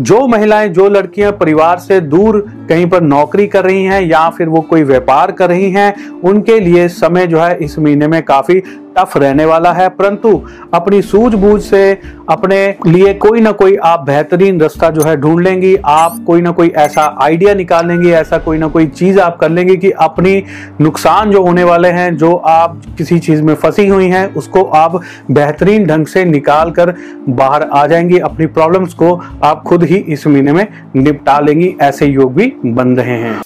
जो महिलाएँ जो लड़कियाँ परिवार से दूर कहीं पर नौकरी कर रही हैं या फिर वो कोई व्यापार कर रही हैं, उनके लिए समय जो है इस महीने में काफ़ी टफ रहने वाला है। परंतु अपनी सूझबूझ से अपने लिए कोई ना कोई आप बेहतरीन रास्ता जो है ढूंढ लेंगी। आप कोई ना कोई ऐसा आइडिया निकाल लेंगे, ऐसा कोई ना कोई चीज़ आप कर लेंगे कि अपनी नुकसान जो होने वाले हैं, जो आप किसी चीज़ में फंसी हुई हैं, उसको आप बेहतरीन ढंग से निकाल कर बाहर आ जाएँगी। अपनी प्रॉब्लम्स को आप खुद ही इस महीने में निपटा लेंगी, ऐसे योग भी बन रहे हैं।